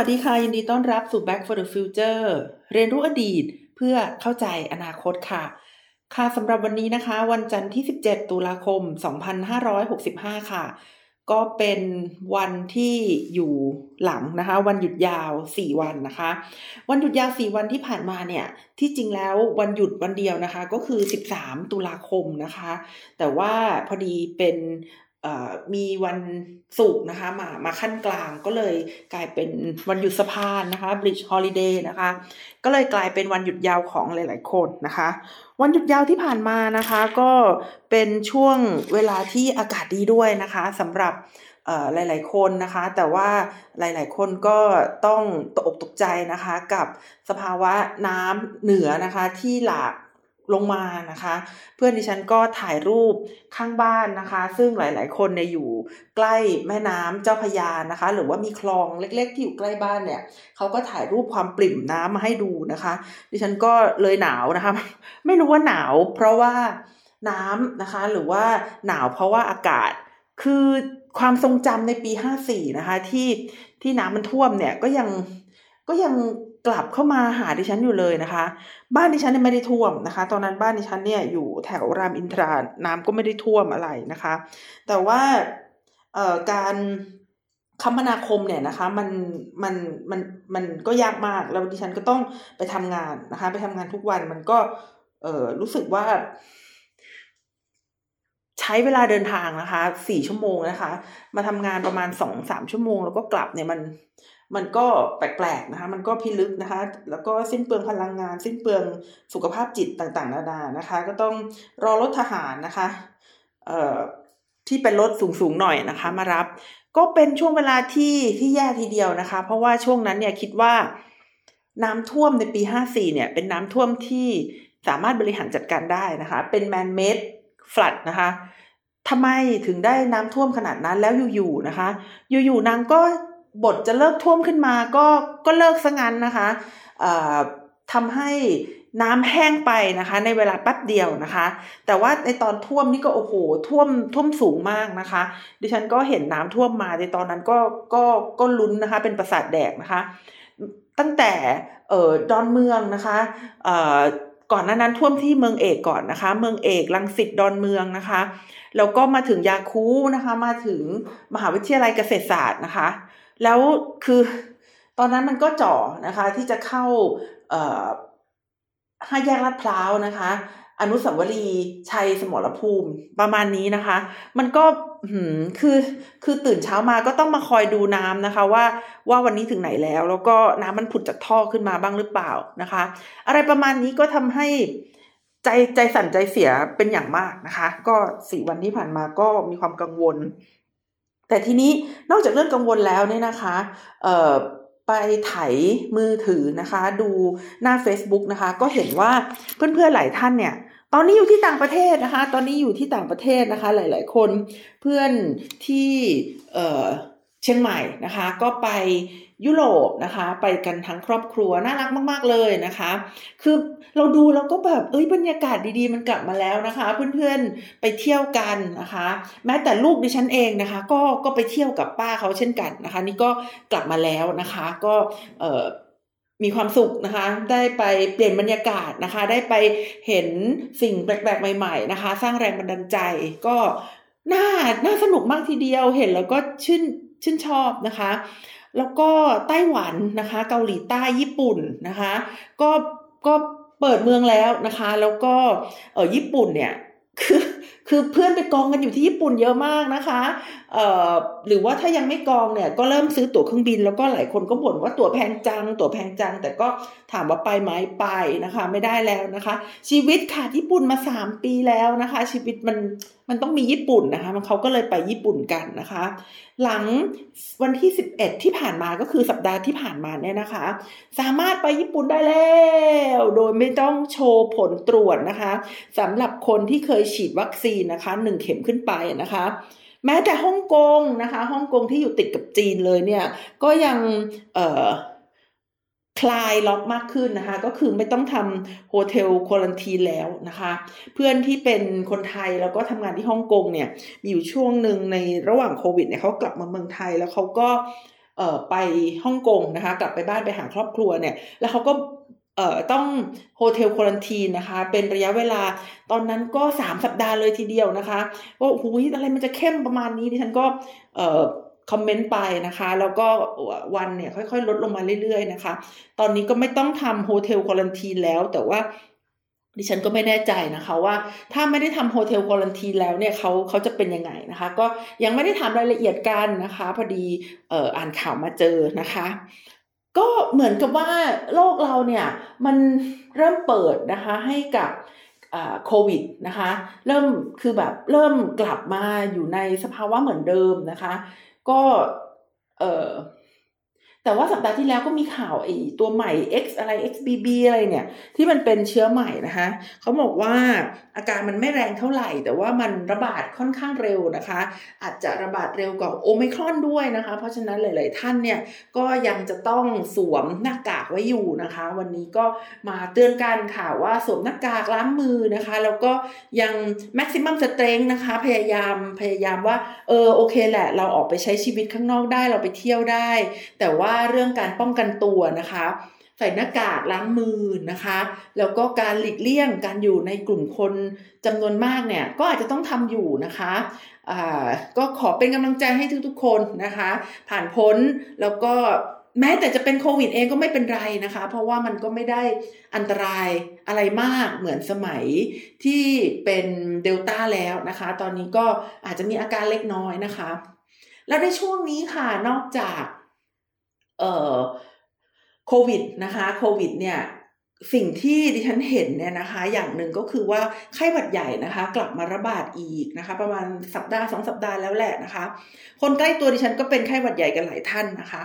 วัสดีค่ะ ยินดีต้อนรับสู่ Back for the Future เรียนรู้อดีตเพื่อเข้าใจอนาคตค่ะ ค่ะสำหรับวันนี้นะคะ วันจันทร์ที่ 17 ตุลาคม 2565 ค่ะ ก็เป็นวันที่อยู่หลังนะคะ วันหยุดยาว 4 วันนะคะ วันหยุดยาว 4 วันที่ผ่านมาเนี่ย ที่จริงแล้ววันหยุดวันเดียวนะคะ ก็คือ 13 ตุลาคมนะคะ แต่ว่าพอดีเป็น มีวันศุกร์นะคะมามาขั้นกลางก็เลยกลายเป็นวันหยุดสะพานนะคะ Bridge Holiday นะคะ ก็เลยกลายเป็นวันหยุดยาวของหลาย ๆ คนนะคะ วันหยุดยาวที่ผ่านมานะคะ ก็เป็นช่วงเวลาที่อากาศดีด้วยนะคะสำหรับหลาย ๆ คนนะคะ แต่ว่าหลาย ๆ คนก็ต้องตกอกตกใจนะคะ กับสภาวะน้ำเหนือนะคะที่หลาก ลงมานะคะ เพื่อนดิฉันก็ถ่ายรูปข้างบ้านนะคะ ซึ่งหลาย ๆ คนเนี่ยอยู่ใกล้แม่น้ำเจ้าพยานะคะ หรือว่ามีคลองเล็ก ๆ ที่อยู่ใกล้บ้านเนี่ยเขาก็ถ่ายรูปความปริ่มน้ำมาให้ดูนะคะ ดิฉันก็เลยหนาวนะคะ ไม่รู้ว่าหนาว เพราะว่าน้ำนะคะ หรือว่าหนาวเพราะว่าอากาศคือความทรงจำในปีห้าสี่นะคะ ที่ที่น้ำมันท่วมเนี่ยก็ยังก็ยัง กลับเข้ามาหาดิฉันอยู่เลยนะคะ บ้านดิฉันเนี่ยไม่ได้ท่วมนะคะ ตอนนั้นบ้านดิฉันเนี่ยอยู่แถวรามอินทราน้ำก็ไม่ได้ท่วมอะไรนะคะ แต่ว่าเอ่อการคมนาคมเนี่ยนะคะมันมันมันมันก็ยากมากแล้วดิฉันก็ต้องไปทำงานนะคะ ไปทำงานทุกวันมันก็เออรู้สึกว่า ใช้เวลาเดินทางนะคะสี่ชั่วโมงนะคะ มาทำงานประมาณสองสามชั่วโมง แล้วก็กลับเนี่ยมัน มันก็แปลกๆนะคะ มันก็พิลึกนะคะ แล้วก็สิ้นเปลืองพลังงาน สิ้นเปลืองสุขภาพจิตต่างๆ นานานะคะ ก็ต้องรอรถทหารนะคะ เอ่อที่เป็นรถสูงๆหน่อยนะคะ มารับ ก็เป็นช่วงเวลาที่ที่แย่ทีเดียวนะคะ เพราะว่าช่วงนั้นเนี่ยคิดว่าน้ำท่วมในปี 54 เนี่ย เป็นน้ำท่วมที่สามารถบริหารจัดการได้นะคะ เป็นแมนเมดฟลัดนะคะทำไมถึงได้น้ำท่วมขนาดนั้นแล้วอยู่ๆนะคะ อยู่ๆนางก็ บทจะเลิกท่วมขึ้นมาก็ก็เลิกซะงั้นนะคะทำให้น้ำแห้งไปนะคะ ในเวลาแป๊บเดียวนะคะ แต่ว่าในตอนท่วมนี่ก็โอ้โหท่วมท่วมสูงมากนะคะ ดิฉันก็เห็นน้ำท่วมมาในตอนนั้นก็ก็ก็ลุ้นนะคะ เป็นประสาทแดกนะคะ ตั้งแต่เอ่อดอนเมืองนะคะเอ่อก่อนหน้านั้นท่วมที่เมืองเอกก่อนนะคะ เมืองเอกลังสิตดอนเมืองนะคะแล้วก็มาถึงยาคูนะคะ มาถึงมหาวิทยาลัยเกษตรศาสตร์นะคะ แล้วคือตอนนั้นมันก็จ่อนะคะ ที่จะเข้าห้าแยกลาดพร้าวนะคะ อนุสาวรีย์ชัยสมรภูมิประมาณนี้นะคะ มันก็หืมคือคือตื่นเช้ามาก็ต้องมาคอยดูน้ำนะคะ ว่าว่าวันนี้ถึงไหนแล้ว แล้วก็น้ำมันผุดจากท่อขึ้นมาบ้างหรือเปล่านะคะ อะไรประมาณนี้ก็ทำให้ใจใจสั่นใจเสียเป็นอย่างมากนะคะ ก็สี่วันที่ผ่านมาก็มีความกังวล แต่ทีนี้นอกจากเรื่องกังวลแล้วเนี่ยนะคะไปไถมือถือนะคะ ดูหน้า Facebook นะคะ ก็เห็นว่าเพื่อนๆหลายท่านเนี่ยตอนนี้อยู่ที่ต่างประเทศนะคะ ตอนนี้อยู่ที่ต่างประเทศนะคะ หลาย ๆ คนเพื่อนที่เชียงใหม่นะคะ ก็ไป ยุโรปนะคะ ไปกันทั้งครอบครัวน่ารักมาก ๆเลยนะคะ คือเราดูเราก็แบบเอ้ยบรรยากาศดีๆ มันกลับมาแล้วนะคะ เพื่อนๆไปเที่ยวกันนะคะ แม้แต่ลูกดิฉันเองนะคะ ก็ก็ไปเที่ยวกับป้าเขาเช่นกันนะคะ นี่ก็กลับมาแล้วนะคะ ก็เอ่อมีความสุขนะคะ ได้ไปเปลี่ยนบรรยากาศนะคะ ได้ไปเห็นสิ่งแปลกๆ ใหม่ ๆ นะคะ สร้างแรงบันดาลใจก็น่า น่าสนุกมากทีเดียว เห็นแล้วก็ชื่น ชื่นชอบนะคะ แล้วก็ไต้หวันนะคะ เกาหลีใต้ญี่ปุ่นนะคะ ก็ก็เปิดเมืองแล้วนะคะ แล้วก็เออญี่ปุ่นเนี่ยคือคือเพื่อนไปกองกันอยู่ที่ญี่ปุ่นเยอะมากนะคะหรือว่าถ้ายังไม่กองเนี่ยก็เริ่มซื้อตั๋วเครื่องบิน แล้วก็หลายคนก็บ่นว่าตั๋วแพงจัง ตั๋วแพงจัง แต่ก็ถามว่าไปไหมไปนะคะ ไม่ได้แล้วนะคะ ชีวิตขาดญี่ปุ่นมาสามปีแล้วนะคะ ชีวิตมันมันต้องมีญี่ปุ่นนะคะ มันเขาก็เลยไปญี่ปุ่นกันนะคะ หลังวันที่ 11 ที่ผ่านมาก็คือสัปดาห์ที่ผ่านมาเนี่ยนะคะ สามารถไปญี่ปุ่นได้แล้ว โดยไม่ต้องโชว์ผลตรวจนะคะสำหรับคนที่เคยฉีดวัคซีนนะคะหนึ่งเข็มขึ้นไปนะคะ แม้แต่ฮ่องกงนะคะฮ่องกงที่อยู่ติดกับจีนเลยเนี่ย ก็ยังเออคลายล็อกมากขึ้นนะคะ ก็คือไม่ต้องทำโฮเทลควอลันทีแล้วนะคะ เพื่อนที่เป็นคนไทยแล้วก็ทำงานที่ฮ่องกงเนี่ยมีอยู่ช่วงหนึ่งในระหว่างโควิดเนี่ยเขากลับมาเมืองไทยแล้วเขาก็ไปฮ่องกงนะคะ กลับไปบ้านไปหาครอบครัวเนี่ย แล้วเขาก็ เอ่อต้อง hotel quarantine นะคะ เป็นระยะเวลาตอนนั้นก็สามสัปดาห์เลยทีเดียวนะคะ ว่าโอ้โหอะไรมันจะเข้มประมาณนี้ดิฉันก็เอ่อคอมเมนต์ไปนะคะ แล้วก็วันเนี่ยค่อยๆ ลดลงมาเรื่อยๆนะคะ ตอนนี้ก็ไม่ต้องทำ hotel quarantine แล้วแต่ว่าดิฉันก็ไม่แน่ใจนะคะว่าถ้าไม่ได้ทำโฮเทลควอนตีนแล้วเนี่ยเขาเขาจะเป็นยังไงนะคะ ก็ยังไม่ได้ถามรายละเอียดกันนะคะ พอดีเอ่ออ่านข่าวมาเจอนะคะ ก็เหมือนกับว่าโลกเราเนี่ยมันเริ่มเปิดนะคะให้กับโควิดนะคะเริ่มคือแบบเริ่มกลับมาอยู่ในสภาวะเหมือนเดิมนะคะ ก็เออ แต่ว่าสัปดาห์ที่แล้วก็มีข่าวไอ้ตัวใหม่ X อะไร XBB อะไรเนี่ย ที่มันเป็นเชื้อใหม่นะคะเขาบอกว่าอาการมันไม่แรงเท่าไหร่ แต่ว่ามันระบาดค่อนข้างเร็วนะคะ อาจจะระบาดเร็วกว่าโอมิครอนด้วยนะคะ เพราะฉะนั้นหลาย ๆ ท่านเนี่ยก็ยังจะต้องสวมหน้ากากไว้อยู่นะคะ วันนี้ก็มาเตือนกันค่ะว่าสวมหน้ากากล้างมือนะคะ แล้วก็ยัง maximum strength นะคะ พยายามพยายามว่าเออโอเคแหละ เราออกไปใช้ชีวิตข้างนอกได้เราไปเที่ยวได้ แต่ว่าเรื่องการป้องกันตัวนะคะ ใส่หน้ากากล้างมือนะคะ แล้วก็การหลีกเลี่ยงการอยู่ในกลุ่มคนจำนวนมากเนี่ยก็อาจจะต้องทำอยู่นะคะอ่าก็ขอเป็นกำลังใจให้ทุกๆคนนะคะ ผ่านพ้นแล้วก็แม้แต่จะเป็นโควิดเองก็ไม่เป็นไรนะคะ เพราะว่ามันก็ไม่ได้อันตรายอะไรมากเหมือนสมัยที่เป็นเดลต้าแล้วนะคะ ตอนนี้ก็อาจจะมีอาการเล็กน้อยนะคะ แล้วในช่วงนี้ค่ะนอกจาก เอ่อโควิดนะคะโควิดเนี่ยสิ่งที่ดิฉันเห็นเนี่ยนะคะ อย่างหนึ่งก็คือว่าไข้หวัดใหญ่นะคะ กลับมาระบาดอีกนะคะ ประมาณสัปดาห์สองสัปดาห์แล้วแหละนะคะ คนใกล้ตัวดิฉันก็เป็นไข้หวัดใหญ่กันหลายท่านนะคะ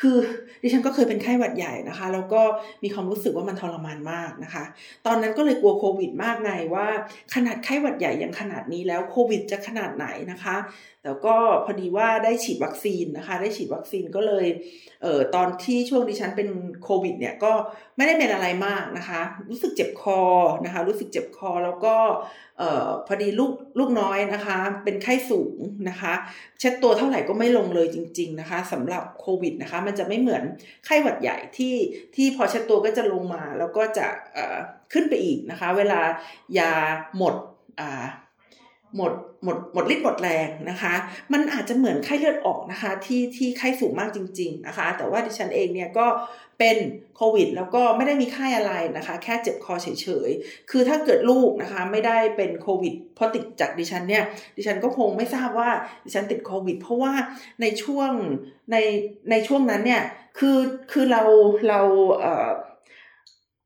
คือดิฉันก็เคยเป็นไข้หวัดใหญ่นะคะ แล้วก็มีความรู้สึกว่ามันทรมานมากนะคะ ตอนนั้นก็เลยกลัวโควิดมากไงว่า ขนาดไข้หวัดใหญ่ยังขนาดนี้แล้วโควิดจะขนาดไหนนะคะแต่ก็พอดีว่าได้ฉีดวัคซีนนะคะ ได้ฉีดวัคซีนก็เลยเอ่อตอนที่ช่วงดิฉันเป็นโควิดเนี่ยก็ไม่ได้เป็นอะไรมากนะคะ รู้สึกเจ็บคอนะคะ รู้สึกเจ็บคอแล้วก็เอ่อพอดีลูกลูกน้อยนะคะ เป็นไข้สูงนะคะ เช็ดตัวเท่าไหร่ก็ไม่ลงเลยจริง ๆนะคะสำหรับโควิดนะคะมันจะไม่เหมือนไข้หวัดใหญ่ที่ที่พอเช็ดตัวก็จะลงมา แล้วก็จะขึ้นไปอีกนะคะ เวลายาหมด หมดหมดหมดฤทธิ์หมดแรงนะคะ มันอาจจะเหมือนไข้เลือดออกนะคะ ที่ที่ไข้สูงมากจริง ๆนะคะ แต่ว่าดิฉันเองเนี่ยก็เป็นโควิด แล้วก็ไม่ได้มีไข้อะไรนะคะ แค่เจ็บคอเฉยๆ คือถ้าเกิดลูกนะคะไม่ได้เป็นโควิดเพราะติดจากดิฉันเนี่ย ดิฉันก็คงไม่ทราบว่าดิฉันติดโควิด เพราะว่าในช่วงในในช่วงนั้นเนี่ย คือคือเราเราเอ่อ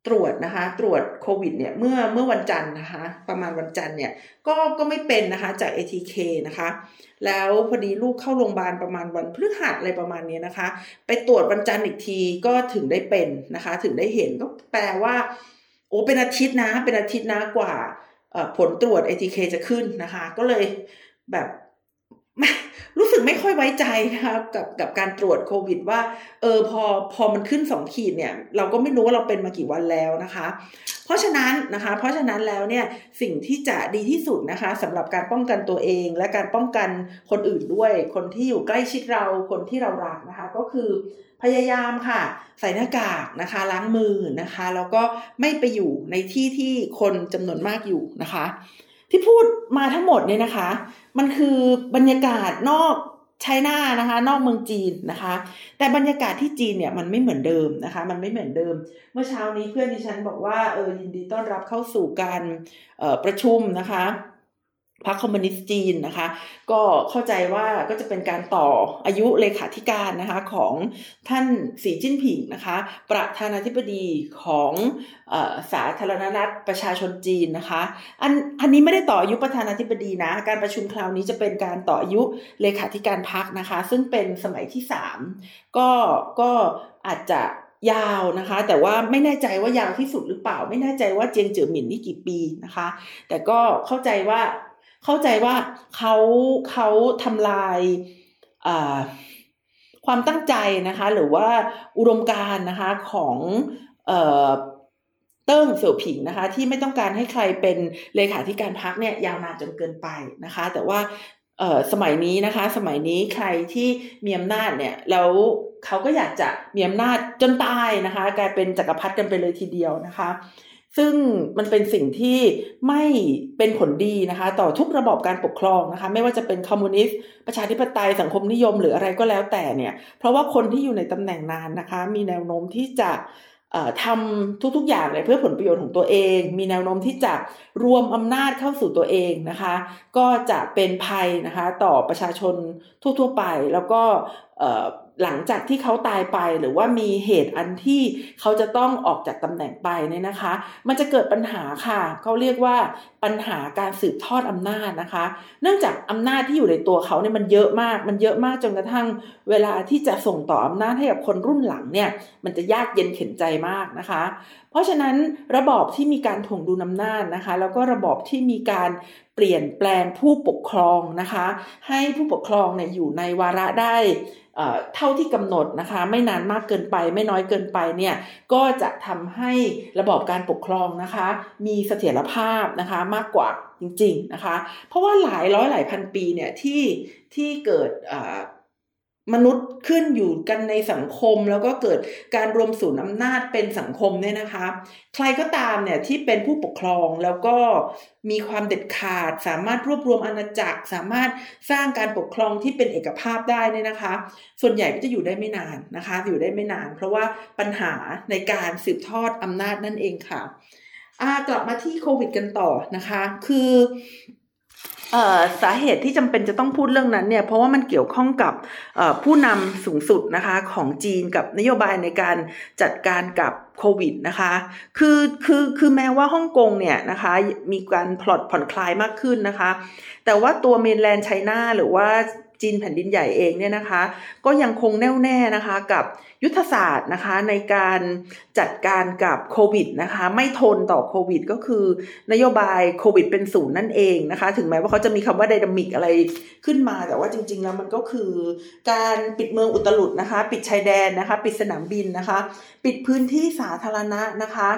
ตรวจนะคะ ตรวจโควิดเนี่ยเมื่อเมื่อวันจันทร์นะคะ ประมาณวันจันทร์เนี่ยก็ก็ไม่เป็นนะคะจาก ATK นะคะ แล้วพอดีลูกเข้าโรงพยาบาลประมาณวันพฤหัสอะไรประมาณนี้นะคะ ไปตรวจวันจันทร์อีกทีก็ถึงได้เป็นนะคะ ถึงได้เห็นก็แปลว่า โอ้เป็นอาทิตย์นะ เป็นอาทิตย์นะกว่าผลตรวจ ATK จะขึ้นนะคะ ก็เลยแบบ รู้สึกไม่ค่อยไว้ใจนะคะกับกับการตรวจโควิด ว่าเออพอพอมันขึ้นสองขีดเนี่ย เราก็ไม่รู้ว่าเราเป็นมากี่วันแล้วนะคะ เพราะฉะนั้นนะคะ เพราะฉะนั้นแล้วเนี่ยสิ่งที่จะดีที่สุดนะคะสำหรับการป้องกันตัวเอง และการป้องกันคนอื่นด้วย คนที่อยู่ใกล้ชิดเราคนที่เรารักนะคะ ก็คือพยายามค่ะ ใส่หน้ากากนะคะล้างมือนะคะ แล้วก็ไม่ไปอยู่ในที่ที่คนจำนวนมากอยู่นะคะ ที่พูดมาทั้งหมดเนี่ยนะคะ มันคือบรรยากาศนอกไชน่านะคะ นอกเมืองจีนนะคะ แต่บรรยากาศที่จีนเนี่ยมันไม่เหมือนเดิมนะคะ มันไม่เหมือนเดิม เมื่อเช้านี้เพื่อนดิฉันบอกว่าเออยินดีต้อนรับเข้าสู่การประชุมนะคะ พรรคคอมมิวนิสต์จีนนะคะ ก็เข้าใจว่าก็จะเป็นการต่ออายุเลขาธิการนะคะของท่านสีจิ้นผิงนะคะ ประธานาธิบดีของสาธารณรัฐประชาชนจีนนะคะ อันอันนี้ไม่ได้ต่ออายุประธานาธิบดีนะ การประชุมคราวนี้จะเป็นการต่ออายุเลขาธิการพรรคนะคะ ซึ่งเป็นสมัยที่สามก็ก็อาจจะยาวนะคะ แต่ว่าไม่แน่ใจว่ายาวที่สุดหรือเปล่า ไม่แน่ใจว่าเจียงเจ๋อหมินนี่กี่ปีนะคะ แต่ก็เข้าใจว่า เข้าใจว่าเขาเขาทำลายความตั้งใจนะคะ หรือว่าอุดมการนะคะของเติ้งเสี่ยวผิงนะคะ ที่ไม่ต้องการให้ใครเป็นเลขาธิการพักเนี่ยยาวนานจนเกินไปนะคะ แต่ว่าเออสมัยนี้นะคะ สมัยนี้ใครที่มีอำนาจเนี่ยแล้วเขาก็อยากจะมีอำนาจจนตายนะคะ กลายเป็นจักรพรรดิกันไปเลยทีเดียวนะคะ ซึ่งมันเป็นสิ่งที่ไม่เป็นผลดีนะคะ ต่อทุกระบบการปกครองนะคะ ไม่ว่าจะเป็นคอมมิวนิสต์ประชาธิปไตยสังคมนิยมหรืออะไรก็แล้วแต่เนี่ย เพราะว่าคนที่อยู่ในตำแหน่งนานนะคะ มีแนวโน้มที่จะทำทุกๆอย่างเลยเพื่อผลประโยชน์ของตัวเอง มีแนวโน้มที่จะรวมอำนาจเข้าสู่ตัวเองนะคะ ก็จะเป็นภัยนะคะ ต่อประชาชนทั่ว ๆ ไป แล้วก็ หลังจากที่เขาตายไปหรือว่ามีเหตุอันที่เขาจะต้องออกจากตำแหน่งไปเนี่ยนะคะ มันจะเกิดปัญหาค่ะเขาเรียกว่าปัญหาการสืบทอดอำนาจนะคะ เนื่องจากอำนาจที่อยู่ในตัวเขาเนี่ยมันเยอะมาก มันเยอะมากจนกระทั่ง เวลาที่จะส่งต่ออำนาจให้กับคนรุ่นหลังเนี่ยมันจะยากเย็นเข็นใจมากนะคะ เพราะฉะนั้นระบอบที่มีการถ่วงดุลอำนาจนะคะ แล้วก็ระบอบที่มีการเปลี่ยนแปลงผู้ปกครองนะคะ ให้ผู้ปกครองเนี่ยอยู่ในวาระได้ เท่าที่กำหนดนะคะ ไม่นานมากเกินไป ไม่น้อยเกินไปเนี่ยก็จะทำให้ระบอบการปกครองนะคะ มีเสถียรภาพนะคะมากกว่าจริง ๆนะคะ เพราะว่าหลายร้อยหลายพันปีเนี่ยที่ที่เกิด มนุษย์ขึ้นอยู่กันในสังคม แล้วก็เกิดการรวมศูนย์อำนาจเป็นสังคมเนี่ยนะคะ ใครก็ตามเนี่ยที่เป็นผู้ปกครองแล้วก็มีความเด็ดขาด สามารถรวบรวมอาณาจักร สามารถสร้างการปกครองที่เป็นเอกภาพได้เนี่ยนะคะ ส่วนใหญ่ก็จะอยู่ได้ไม่นานนะคะ อยู่ได้ไม่นาน เพราะว่าปัญหาในการสืบทอดอำนาจนั่นเองค่ะกลับมาที่โควิดกันต่อนะคะ คือ สาเหตุที่จำเป็นจะต้องพูดเรื่องนั้นเนี่ยเพราะว่ามันเกี่ยวข้องกับผู้นำสูงสุดนะคะของจีนกับนโยบายในการจัดการกับโควิดนะคะ คือคือคือแม้ว่าฮ่องกงเนี่ยนะคะมีการพลอตผ่อนคลายมากขึ้นนะคะ แต่ว่าตัว Mainland China หรือว่าจีนแผ่นดินใหญ่เองเนี่ยนะคะ ก็ยังคงแน่วแน่นะคะกับยุทธศาสตร์นะคะในการจัดการกับโควิดนะคะไม่ทนต่อโควิด ก็คือนโยบายโควิด เป็นศูนย์นั่นเองนะคะ ถึงแม้ว่าเขาจะมีคำว่า dynamic อะไรขึ้นมา แต่ว่าจริง ๆ แล้วมันก็คือ การปิดเมืองอุตลุดนะคะ ปิดชายแดนนะคะ ปิดสนามบินนะคะ ปิดพื้นที่สาธารณะนะคะ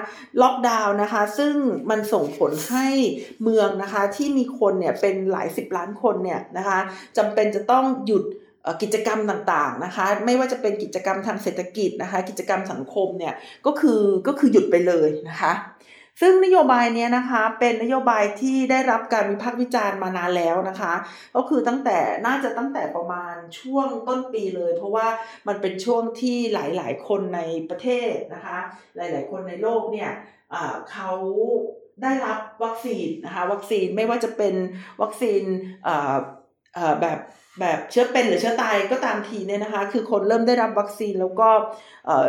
ล็อกดาวน์นะคะ ซึ่งมันส่งผลให้เมืองนะคะที่มีคนเนี่ยเป็นหลายสิบล้านคนเนี่ยนะคะจำเป็นจะต้องหยุด กิจกรรมต่างๆนะคะ ไม่ว่าจะเป็นกิจกรรมทางเศรษฐกิจนะคะ กิจกรรมสังคมเนี่ยก็คือก็คือหยุดไปเลยนะคะ ซึ่งนโยบายนี้นะคะเป็นนโยบายที่ได้รับการวิพากษ์วิจารณ์มานานแล้วนะคะ ก็คือตั้งแต่น่าจะตั้งแต่ประมาณช่วงต้นปีเลย เพราะว่ามันเป็นช่วงที่หลายๆ คนในประเทศนะคะ หลายๆ คนในโลกเนี่ยเขาได้รับวัคซีนนะคะวัคซีนไม่ว่าจะเป็นวัคซีนแบบ แบบเชื้อเป็นหรือเชื้อตายก็ตามทีเนี่ยนะคะ คือคนเริ่มได้รับวัคซีนแล้วก็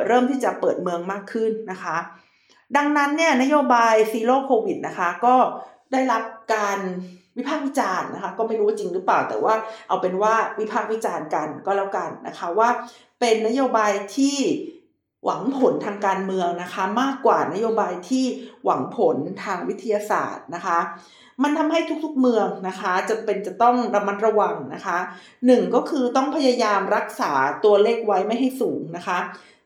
เริ่มที่จะเปิดเมืองมากขึ้นนะคะ ดังนั้นเนี่ยนโยบาย Zero Covid นะคะ ก็ได้รับการวิพากษ์วิจารณ์นะคะ ก็ไม่รู้จริงหรือเปล่าแต่ว่าเอาเป็นว่าวิพากษ์วิจารณ์กันก็แล้วกันนะคะว่าเป็นนโยบายที่หวังผลทางการเมืองนะคะ มากกว่านโยบายที่หวังผลทางวิทยาศาสตร์นะคะ มันทำให้ทุกๆเมืองนะคะจะเป็นจะต้องระมัดระวังนะคะหนึ่งก็คือต้องพยายามรักษาตัวเลขไว้ไม่ให้สูงนะคะ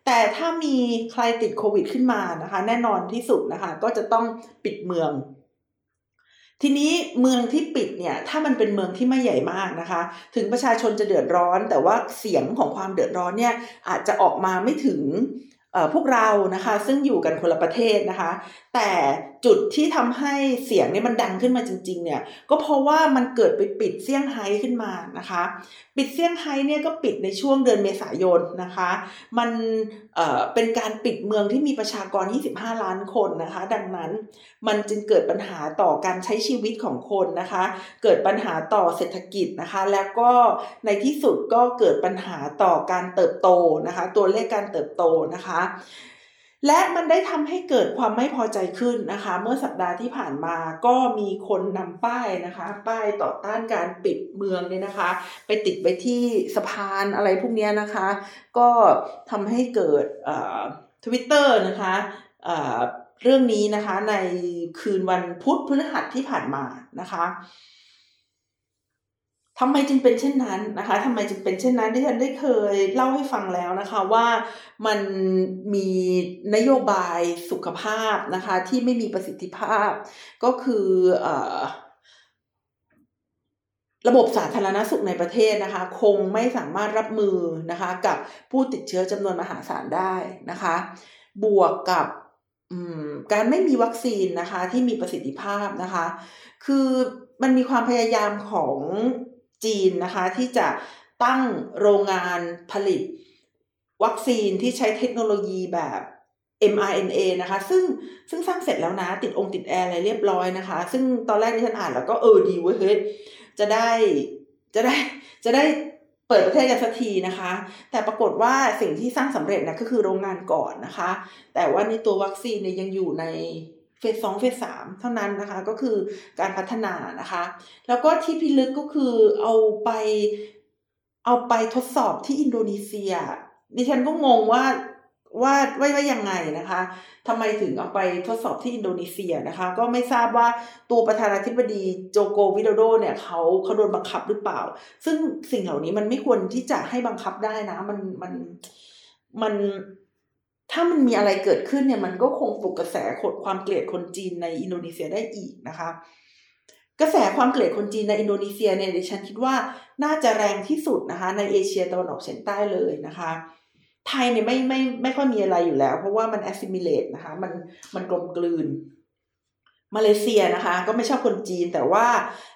แต่ถ้ามีใครติดโควิดขึ้นมานะคะ แน่นอนที่สุดนะคะ ก็จะต้องปิดเมือง ทีนี้เมืองที่ปิดเนี่ยถ้ามันเป็นเมืองที่ไม่ใหญ่มากนะคะ ถึงประชาชนจะเดือดร้อน แต่ว่าเสียงของความเดือดร้อนเนี่ยอาจจะออกมาไม่ถึงพวกเรานะคะซึ่งอยู่กันคนละประเทศนะคะ แต่จุดที่ทำให้เสียงนี้มันดังขึ้นมาจริง ๆ เนี่ย ก็เพราะว่ามันเกิดไปปิดเซี่ยงไฮ้ขึ้นมานะคะ ปิดเซี่ยงไฮ้เนี่ยก็ปิดในช่วงเดือนเมษายนนะคะ มันเอ่อเป็นการปิดเมืองที่มีประชากร 25 ล้านคนนะคะ ดังนั้นมันจึงเกิดปัญหาต่อการใช้ชีวิตของคนนะคะ เกิดปัญหาต่อเศรษฐกิจนะคะ แล้วก็ในที่สุดก็เกิดปัญหาต่อการเติบโตนะคะ ตัวเลขการเติบโตนะคะ และมันได้ทำให้เกิดความไม่พอใจขึ้นนะคะ เมื่อสัปดาห์ที่ผ่านมาก็มีคนนำป้ายนะคะ ป้ายต่อต้านการปิดเมืองเนี่ยนะคะ ไปติดไปที่สะพานอะไรพวกนี้นะคะ ก็ทำให้เกิดทวิตเตอร์นะคะเรื่องนี้นะคะในคืนวันพุธพฤหัสที่ผ่านมานะคะ ทำไมจึงเป็นเช่นนั้นนะคะทำไมจึงเป็นเช่นนั้นที่ฉันได้เคยเล่าให้ฟังแล้วนะคะว่ามันมีนโยบายสุขภาพนะคะที่ไม่มีประสิทธิภาพ ก็คืออระบบสาธารณสุขในประเทศนะคะ คงไม่สามารถรับมือนะคะกับผู้ติดเชื้อจำนวนมหาศาลได้นะคะ บวกกับการไม่มีวัคซีนนะคะที่มีประสิทธิภาพนะคะ คือมันมีความพยายามของ จีนนะคะที่จะตั้งโรงงานผลิต วัคซีนที่ใช้เทคโนโลยีแบบ mRNA นะคะ ซึ่งซึ่งสร้างเสร็จแล้วนะติดองค์ติดแอร์อะไรเรียบร้อยนะคะ ซึ่งตอนแรกที่ฉันอ่านแล้วก็เออดีเว้ยเฮ้ยจะได้จะได้จะได้เปิดประเทศกันสักทีนะคะ แต่ปรากฏว่าสิ่งที่สร้างสำเร็จนะก็คือโรงงานก่อนนะคะ แต่ว่าในตัววัคซีนเนี่ยยังอยู่ใน เฟสสองเฟสสามเท่านั้นนะคะ ก็คือการพัฒนานะคะ แล้วก็ที่พิลึกก็คือเอาไปเอาไปทดสอบที่อินโดนีเซีย ดิฉันก็งงว่าว่าว่าว่ายังไงนะคะทำไมถึงเอาไปทดสอบที่อินโดนีเซียนะคะ ก็ไม่ทราบว่าตัวประธานาธิบดีโจโกวิโดโดเนี่ยเขาเขาโดนบังคับหรือเปล่า ซึ่งสิ่งเหล่านี้มันไม่ควรที่จะให้บังคับได้นะ มันมันมัน ถ้ามันมีอะไรเกิดขึ้นเนี่ยมันก็คงปลุกกระแสขดความเกลียดคนจีนในอินโดนีเซียได้อีกนะคะ กระแสความเกลียดคนจีนในอินโดนีเซียเนี่ยดิฉันคิดว่าน่าจะแรงที่สุดนะคะ ในเอเชียตะวันออกเฉียงใต้เลยนะคะ ไทยเนี่ยไม่ไม่ไม่ค่อยมีอะไรอยู่แล้ว เพราะว่ามัน assimilate นะคะ มันมันกลมกลืน มาเลเซียนะคะ ก็ไม่ชอบคนจีนแต่ว่า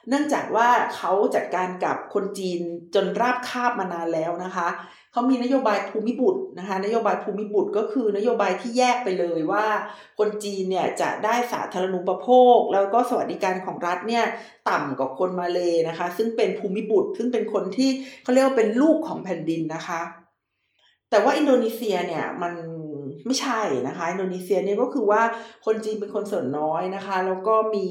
เนื่องจากว่าเขาจัดการกับคนจีนจนราบคาบมานานแล้วนะคะเขามีนโยบายภูมิบุตรนะคะ นโยบายภูมิบุตรก็คือนโยบายที่แยกไปเลยว่า คนจีนเนี่ยจะได้สาธารณูปโภค แล้วก็สวัสดิการของรัฐเนี่ยต่ำกว่าคนมาเลยนะคะ ซึ่งเป็นภูมิบุตรซึ่งเป็นคนที่เขาเรียกว่าเป็นลูกของแผ่นดินนะคะ แต่ว่าอินโดนีเซียเนี่ยมัน ไม่ใช่นะคะ อินโดนีเซียเนี่ยก็คือว่าคนจีนเป็นคนส่วนน้อยนะคะ แล้วก็มี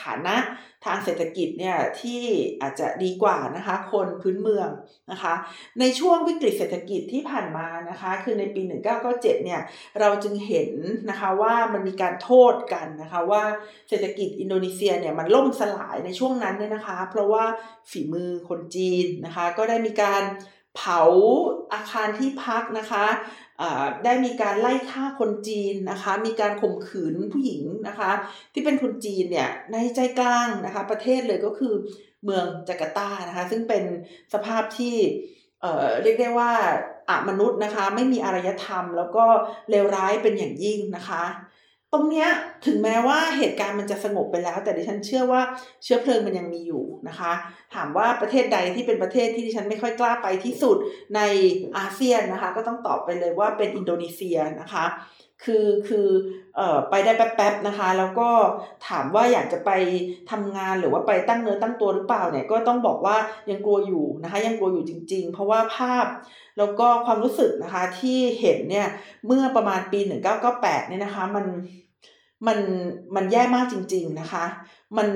ฐานะทางเศรษฐกิจเนี่ยที่อาจจะดีกว่านะคะ คนพื้นเมืองนะคะ ในช่วงวิกฤตเศรษฐกิจที่ผ่านมานะคะ คือในปี 1997 เนี่ยเราจึงเห็นนะคะว่ามันมีการโทษกันนะคะว่าเศรษฐกิจอินโดนีเซียเนี่ยมันล่มสลายในช่วงนั้นเนี่ยนะคะ เพราะว่าฝีมือคนจีนนะคะ ก็ได้มีการเผาอาคารที่พักนะคะ ได้มีการไล่ฆ่าคนจีนนะคะ มีการข่มขืนผู้หญิงนะคะ ที่เป็นคนจีนเนี่ยในใจกลางนะคะ ประเทศเลยก็คือเมืองจาการ์ตานะคะ ซึ่งเป็นสภาพที่เเรียกได้ว่าอามนุษย์นะคะ ไม่มีอารยธรรม แล้วก็เลวร้ายเป็นอย่างยิ่งนะคะ ตรงเนี้ยถึงแม้ว่าเหตุการณ์มันจะสงบไปแล้ว แต่ดิฉันเชื่อว่าเชื้อเพลิงมันยังมีอยู่นะคะ ถามว่าประเทศใดที่เป็นประเทศที่ดิฉันไม่ค่อยกล้าไปที่สุดในอาเซียนนะคะ ก็ต้องตอบไปเลยว่าเป็นอินโดนีเซียนะคะ คือคือเอ่อไปได้แป๊บๆนะคะ แล้วก็ถามว่าอยากจะไปทำงานหรือว่าไปตั้งเนื้อตั้งตัวหรือเปล่าเนี่ยก็ต้องบอกว่ายังกลัวอยู่นะคะยังกลัวอยู่จริง ๆ เพราะว่าภาพแล้วก็ความรู้สึกนะคะที่เห็นเนี่ยเมื่อประมาณปี 1998เนี่ยนะคะมันมันมันแย่มากจริง ๆนะคะ มัน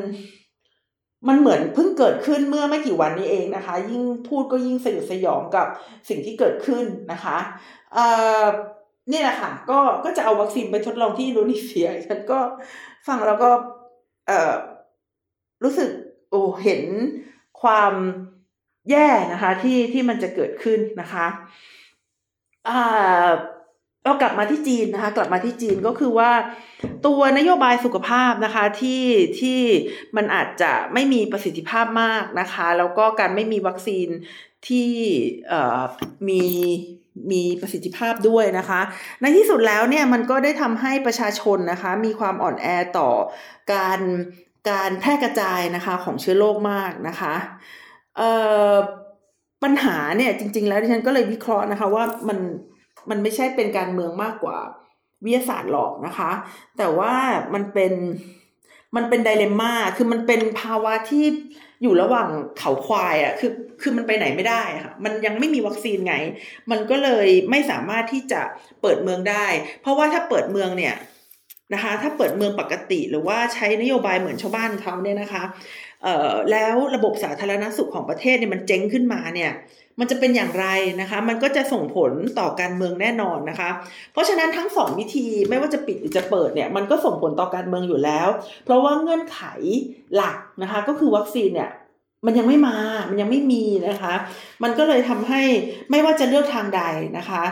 มันเหมือนเพิ่งเกิดขึ้นเมื่อไม่กี่วันนี้เองนะคะ ยิ่งพูดก็ยิ่งสยดสยองกับสิ่งที่เกิดขึ้นนะคะเอ่อ นี่แหละค่ะ ก็ก็จะเอาวัคซีนไปทดลองที่อินโดนีเซียฉันก็ฟังแล้วก็ เอ่อรู้สึก โอ้เห็นความแย่นะคะ ที่ที่มันจะเกิดขึ้นนะคะอ่าเรากลับมาที่จีนนะคะ กลับมาที่จีนก็คือว่า ตัวนโยบายสุขภาพนะคะที่ที่มันอาจจะไม่มีประสิทธิภาพมากนะคะ แล้วก็การไม่มีวัคซีนที่มี มีประสิทธิภาพด้วยนะคะ ในที่สุดแล้วเนี่ยมันก็ได้ทำให้ประชาชนนะคะ มีความอ่อนแอต่อการการแพร่กระจายนะคะของเชื้อโรคมากนะคะปัญหาเนี่ยจริง ๆ แล้วดิฉันก็เลยวิเคราะห์นะคะว่ามันมันไม่ใช่เป็นการเมืองมากกว่าวิทยาศาสตร์หรอกนะคะ แต่ว่ามันเป็น มันเป็นไดเลม่าคือมันเป็นภาวะที่อยู่ระหว่างเขาควายอะ่ะคือคือมันไปไหนไม่ได้ค่ะมันยังไม่มีวัคซีนไง มันก็เลยไม่สามารถที่จะเปิดเมืองได้ เพราะว่าถ้าเปิดเมืองเนี่ยนะคะ ถ้าเปิดเมืองปกติหรือว่าใช้นโยบายเหมือนชาวบ้านเขาเนี่ยนะคะ แล้วระบบสาธารณสุขของประเทศเนี่ยมันเจ๊งขึ้นมาเนี่ยมันจะเป็นอย่างไรนะคะ มันก็จะส่งผลต่อการเมืองแน่นอนนะคะ เพราะฉะนั้นทั้งสองวิธีไม่ว่าจะปิดหรือจะเปิดเนี่ยมันก็ส่งผลต่อการเมืองอยู่แล้ว เพราะว่าเงื่อนไขหลักนะคะ ก็คือวัคซีนเนี่ย มันยังไม่มา มันยังไม่มีนะคะ มันก็เลยทำให้ไม่ว่าจะเลือกทางใดนะคะ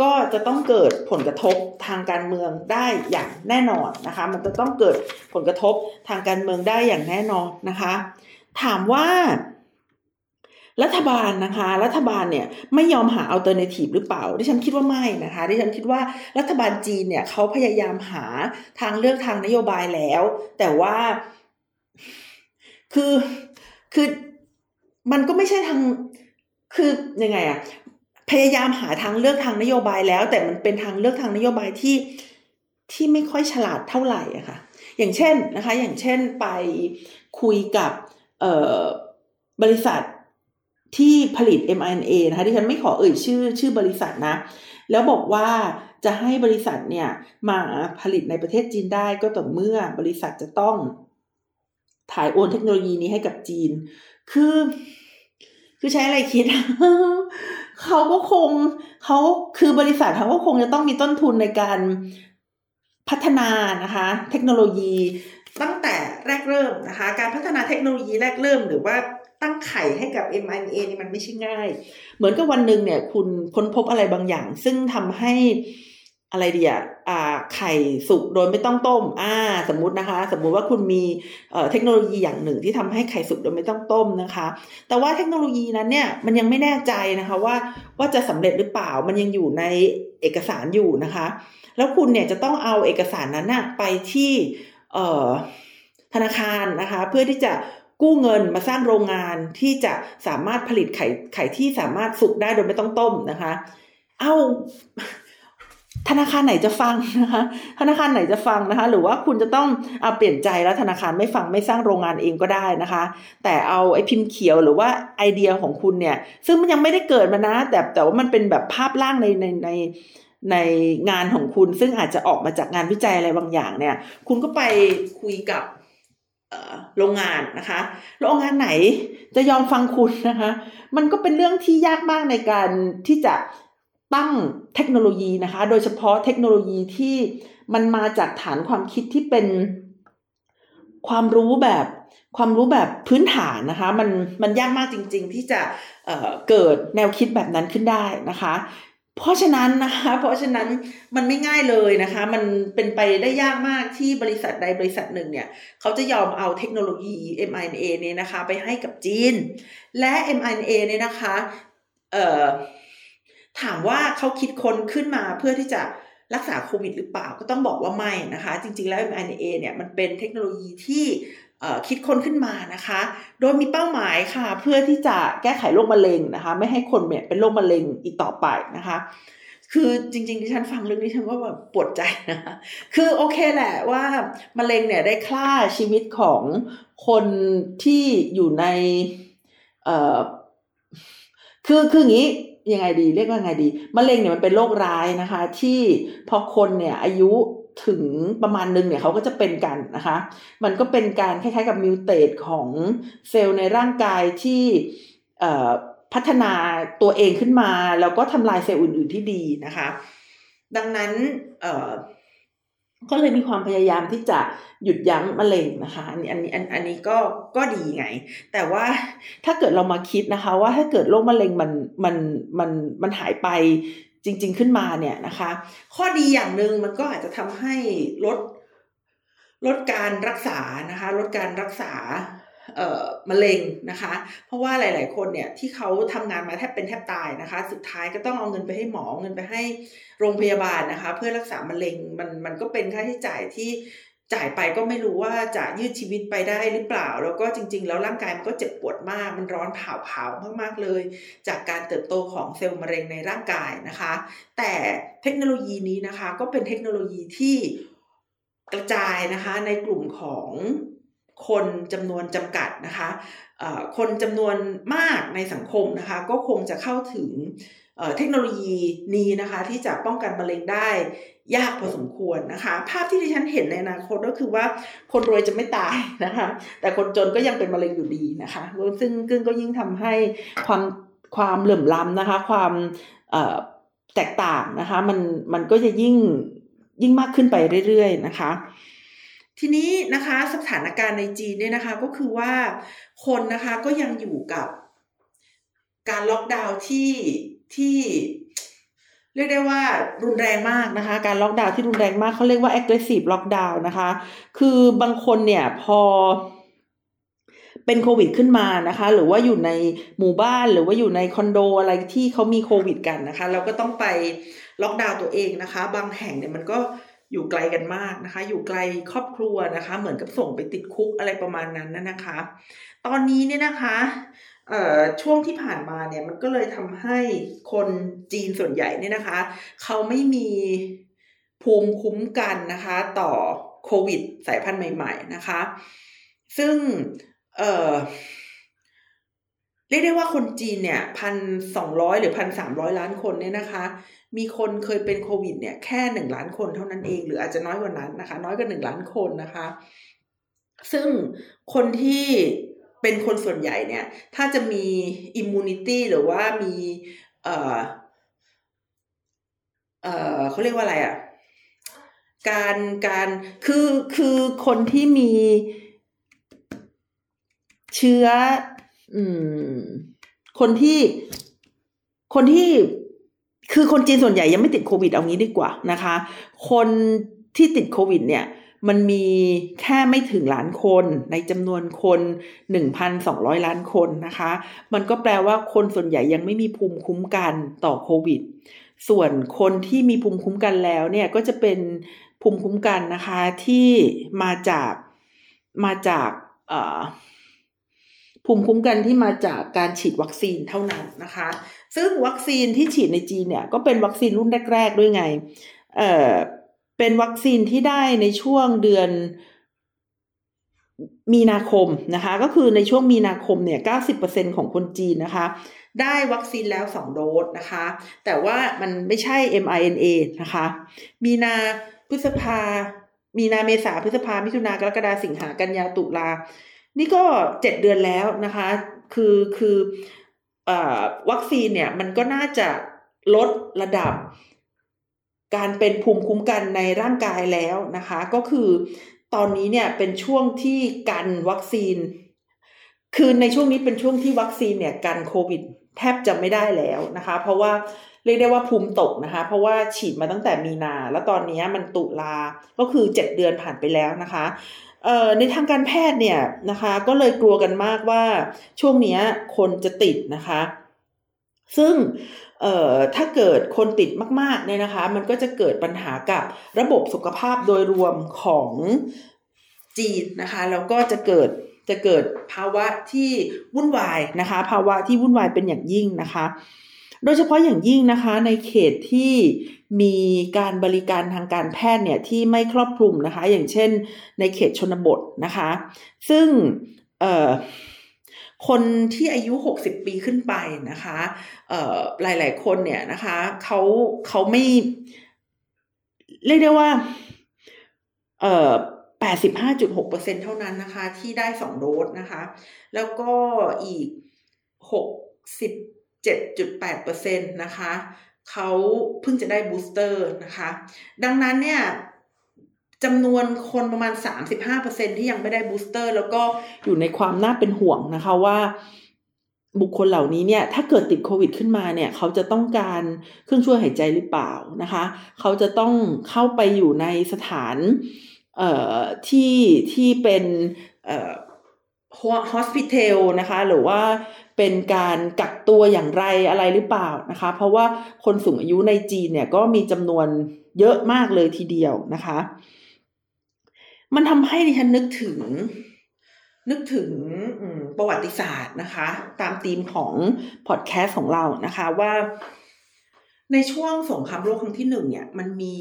ก็จะต้องเกิดผลกระทบทางการเมืองได้อย่างแน่นอนนะคะ มันจะต้องเกิดผลกระทบทางการเมืองได้อย่างแน่นอนนะคะ ถามว่า รัฐบาลนะคะ รัฐบาลเนี่ยไม่ยอมหา alternative หรือเปล่า ดิฉันคิดว่าไม่นะคะ ดิฉันคิดว่ารัฐบาลจีนเนี่ยเขาพยายามหาทางเลือกทางนโยบายแล้ว แต่ว่าคือ คือมันก็ไม่ใช่ทางคือยังไงอะพยายามหาทางเลือกทางนโยบายแล้ว แต่มันเป็นทางเลือกทางนโยบายที่ที่ไม่ค่อยฉลาดเท่าไหร่อะค่ะ อย่างเช่นนะคะ อย่างเช่นไปคุยกับเอ่อบริษัทที่ผลิต mRNA นะคะที่ฉันไม่ขอเอ่ยชื่อชื่อบริษัทนะ แล้วบอกว่าจะให้บริษัทเนี่ยมาผลิตในประเทศจีนได้ก็ต่อเมื่อบริษัทจะต้อง ถ่ายโอนเทคโนโลยีนี้ให้กับจีน คือ คือใช้อะไรคิด เขาก็คงเขาคือบริษัทเขาก็คงจะต้องมีต้นทุนในการพัฒนานะคะ เทคโนโลยีตั้งแต่แรกเริ่มนะคะ การพัฒนาเทคโนโลยีแรกเริ่มหรือว่าตั้งไข่ให้กับ mRNA นี่มันไม่ใช่ง่าย เหมือนกับวันหนึ่งเนี่ย คุณค้นพบอะไรบางอย่าง ซึ่งทำให้ อะไรเดียอ่าไข่สุกโดยไม่ต้องต้ม อ่า สมมุตินะคะ สมมุติว่าคุณมีเทคโนโลยีอย่างหนึ่งที่ทำให้ไข่สุกโดยไม่ต้องต้มนะคะ แต่ว่าเทคโนโลยีนั้นเนี่ยมันยังไม่แน่ใจนะคะว่าว่าจะสำเร็จหรือเปล่ามันยังอยู่ในเอกสารอยู่นะคะ แล้วคุณเนี่ยจะต้องเอาเอกสารนั้นนะไปที่เอ่อธนาคารนะคะ เพื่อที่จะกู้เงินมาสร้างโรงงานที่จะสามารถผลิตไข่ไข่ที่สามารถสุกได้โดยไม่ต้องต้มนะคะ เอา ธนาคารไหนจะฟังนะคะ ธนาคารไหนจะฟังนะคะ หรือว่าคุณจะต้องเอาเปลี่ยนใจแล้วธนาคารไม่ฟังไม่สร้างโรงงานเองก็ได้นะคะ แต่เอาไอ้พิมพ์เขียวหรือว่าไอเดียของคุณเนี่ย ซึ่งมันยังไม่ได้เกิดมานะ แต่แต่ว่ามันเป็นแบบภาพล่างในในในในงานของคุณ ซึ่งอาจจะออกมาจากงานวิจัยอะไรบางอย่างเนี่ย คุณก็ไปคุยกับโรงงานนะคะ โรงงานไหนจะยอมฟังคุณนะคะ มันก็เป็นเรื่องที่ยากมากในการที่จะ ตั้งเทคโนโลยีนะคะ โดยเฉพาะเทคโนโลยีที่มันมาจากฐานความคิดที่เป็นความรู้แบบความรู้แบบพื้นฐานนะคะ มันมันยากมากจริง ๆ ที่จะเเกิดแนวคิดแบบนั้นขึ้นได้นะคะ เพราะฉะนั้นนะคะ เพราะฉะนั้นมันไม่ง่ายเลยนะคะ มันเป็นไปได้ยากมากที่บริษัทใดบริษัทหนึ่งเนี่ย เขาจะยอมเอาเทคโนโลยี mRNA เนี่ยนะคะ ไปให้กับจีน และ mRNA เนี่ยนะคะ เอ่อ ถามว่าเขาคิดค้นขึ้นมาเพื่อที่จะรักษาโควิดหรือเปล่าก็ต้องบอกว่าไม่นะคะ จริง ๆ แล้ว mRNA เนี่ยมันเป็นเทคโนโลยีที่คิดค้นขึ้นมานะคะ โดยมีเป้าหมายค่ะ เพื่อที่จะแก้ไขโรคมะเร็งนะคะ ไม่ให้คนเนี่ยเป็นโรคมะเร็งอีกต่อไปนะคะ คือจริงๆที่ฉันฟังเรื่องนี้ฉันก็แบบปวดใจนะคะ คือโอเคแหละว่ามะเร็งเนี่ยได้ฆ่าชีวิตของคนที่อยู่ใน เอ่อ คือคืออย่างนี้ ยังไงดี เรียกว่าไงดีมะเร็งเนี่ยมันเป็นโรคร้ายนะคะ ที่พอคนเนี่ยอายุถึงประมาณนึงเนี่ยเขาก็จะเป็นกันนะคะ มันก็เป็นการคล้ายๆกับมิวเตตของเซลล์ในร่างกายที่พัฒนาตัวเองขึ้นมา แล้วก็ทำลายเซลล์อื่น ๆที่ดีนะคะ ดังนั้น ก็เลยมีความพยายามที่จะหยุดยั้งมะเร็งนะคะอันนี้อันนี้อันนี้ก็ก็ดีไง แต่ว่าถ้าเกิดเรามาคิดนะคะ ว่าถ้าเกิดโรคมะเร็งมันมันมันมันหายไปจริง ๆขึ้นมาเนี่ยนะคะ ข้อดีอย่างหนึ่งมันก็อาจจะทำให้ลดลดการรักษานะคะ ลดการรักษา มะเร็งนะคะ เพราะว่าหลาย ๆ คนเนี่ยที่เขาทำงานมาแทบเป็นแทบตายนะคะ สุดท้ายก็ต้องเอาเงินไปให้หมอเงินไปให้โรงพยาบาลนะคะ เพื่อรักษามะเร็งมันมันก็เป็นค่าใช้จ่ายที่จ่ายไปก็ไม่รู้ว่าจะยืดชีวิตไปได้หรือเปล่า แล้วก็จริง ๆ แล้วร่างกายมันก็เจ็บปวดมาก มันร้อนเผาเผามากๆเลย จากการเติบโตของเซลล์มะเร็งในร่างกายนะคะ แต่เทคโนโลยีนี้นะคะ ก็เป็นเทคโนโลยีที่กระจายนะคะในกลุ่มของ คนจำนวนจำกัดนะคะคนจำนวนมากในสังคมนะคะ ก็คงจะเข้าถึงเทคโนโลยีนี้นะคะ ที่จะป้องกันมะเร็งได้ยากพอสมควรนะคะ ภาพที่ดิฉันเห็นในอนาคตก็คือว่าคนรวยจะไม่ตายนะคะ แต่คนจนก็ยังเป็นมะเร็งอยู่ดีนะคะซึ่งกึ่งก็ยิ่งทำให้ความความเหลื่อมล้ำนะคะ ความแตกต่างนะคะ มันมันก็จะยิ่งยิ่งมากขึ้นไปเรื่อยๆนะคะ ทีนี้นะคะสถานการณ์ในจีนเนี่ยนะคะก็คือว่าคนนะคะก็ยังอยู่กับการล็อกดาวน์ที่ที่เรียกได้ว่ารุนแรงมากนะคะ การล็อกดาวน์ที่รุนแรงมากเขาเรียกว่า aggressive lockdown นะคะ คือบางคนเนี่ยพอเป็นโควิดขึ้นมานะคะ หรือว่าอยู่ในหมู่บ้านหรือว่าอยู่ในคอนโดอะไรที่เขามีโควิดกันนะคะ เราก็ต้องไปล็อกดาวน์ตัวเองนะคะ บางแห่งเนี่ยมันก็ อยู่ไกลกันมากนะคะ อยู่ไกลครอบครัวนะคะ เหมือนกับส่งไปติดคุกอะไรประมาณนั้นนะคะ ตอนนี้เนี่ยนะคะเอ่อช่วงที่ผ่านมาเนี่ยมันก็เลยทำให้คนจีนส่วนใหญ่เนี่ยนะคะ เขาไม่มีภูมิคุ้มกันนะคะ ต่อโควิดสายพันธุ์ใหม่ๆนะคะ ซึ่งเเรียกได้ว่าคนจีนเนี่ยพันสองร้อยหรือพันสามร้อยล้านคนเนี่ยนะคะ มีคนเคยเป็นโควิดเนี่ยแค่หนึ่งล้านคนเท่านั้นเอง หรืออาจจะน้อยกว่านั้นนะคะ น้อยกว่าหนึ่งล้านคนนะคะ ซึ่งคนที่เป็นคนส่วนใหญ่เนี่ย ถ้าจะมีอิมมูนิตี้หรือว่ามีเอ่อเอ่อเขาเรียกว่าอะไรอะ่ะการการคือคือคนที่มีเชื้อ อืม คนที่คนที่ คือคนจีนส่วนใหญ่ยังไม่ติดโควิดเอางี้ดีกว่านะคะ คนที่ติดโควิดเนี่ยมันมีแค่ไม่ถึงล้านคนในจำนวนคน 1,200 ล้านคนนะคะ มันก็แปลว่าคนส่วนใหญ่ยังไม่มีภูมิคุ้มกันต่อโควิด ส่วนคนที่มีภูมิคุ้มกันแล้วเนี่ยก็จะเป็นภูมิคุ้มกันนะคะที่มาจากมาจากภูมิคุ้มกันที่มาจากการฉีดวัคซีนเท่านั้นนะคะ ซึ่งวัคซีนที่ฉีดในจีนเนี่ยก็เป็นวัคซีนรุ่นแรก ๆ ด้วยไง เอ่อ เป็นวัคซีนที่ได้ในช่วงเดือนมีนาคมนะคะ ก็คือในช่วงมีนาคมเนี่ย 90%ของคนจีนนะคะ ได้วัคซีนแล้ว 2 โดสนะคะ แต่ว่ามันไม่ใช่ mRNA นะคะ มีนาพฤษภา มีนาเมษาพฤษภา มิถุนากรกฎาสิงหากันยาตุลา นี่ก็เจ็ดเดือนแล้วนะคะ คือคือ วัคซีนเนี่ยมันก็น่าจะลดระดับ การเป็นภูมิคุ้มกันในร่างกายแล้วนะคะ ก็คือตอนนี้เนี่ยเป็นช่วงที่กันวัคซีน คือในช่วงนี้เป็นช่วงที่วัคซีนเนี่ยกันโควิดแทบจะไม่ได้แล้วนะคะ เพราะว่าเรียกได้ว่าภูมิตกนะคะ เพราะว่าฉีดมาตั้งแต่มีนา แล้วตอนนี้มันตุลาก็คือเจ็ดเดือนผ่านไปแล้วนะคะ ในทางการแพทย์เนี่ยนะคะ ก็เลยกลัวกันมากว่าช่วงนี้คนจะติดนะคะ ซึ่งเอ่อถ้าเกิดคนติดมากๆเนี่ยนะคะ มันก็จะเกิดปัญหากับระบบสุขภาพโดยรวมของจีนนะคะ แล้วก็จะเกิดจะเกิดภาวะที่วุ่นวายนะคะ ภาวะที่วุ่นวายเป็นอย่างยิ่งนะคะ โดยเฉพาะอย่างยิ่งนะคะในเขตที่มีการบริการทางการแพทย์เนี่ยที่ไม่ครอบคลุมนะคะ อย่างเช่นในเขตชนบทนะคะ ซึ่งคนที่อายุ 60 ปีขึ้นไปนะคะหลายๆ คนเนี่ยนะคะเขาเขาไม่ เรียกได้ว่าเอ่อ85.6%เท่านั้นนะคะ ที่ได้ 2 โดสนะคะ แล้วก็อีก 60 7.8%นะคะเขาเพิ่งจะได้ booster นะคะ ดังนั้นเนี่ยจำนวนคนประมาณ 35%ที่ยังไม่ได้ booster แล้วก็อยู่ในความน่าเป็นห่วงนะคะว่าบุคคลเหล่านี้เนี่ยถ้าเกิดติดโควิดขึ้นมาเนี่ยเขาจะต้องการเครื่องช่วยหายใจหรือเปล่านะคะเขาจะต้องเข้าไปอยู่ในสถานเอ่อที่ที่เป็นเอ่อ ฮอสพิทลนะคะ หรือว่าเป็นการกักตัวอย่างไรอะไรหรือเปล่านะคะ เพราะว่าคนสูงอายุในจีนเนี่ยก็มีจำนวนเยอะมากเลยทีเดียวนะคะ มันทำให้ดิฉันนึกถึง นึกถึงประวัติศาสตร์นะคะ ตามธีมของพอดแคสต์ของเรานะคะว่าในช่วงสงครามโลกครั้งที่หนึ่งเนี่ย มันมี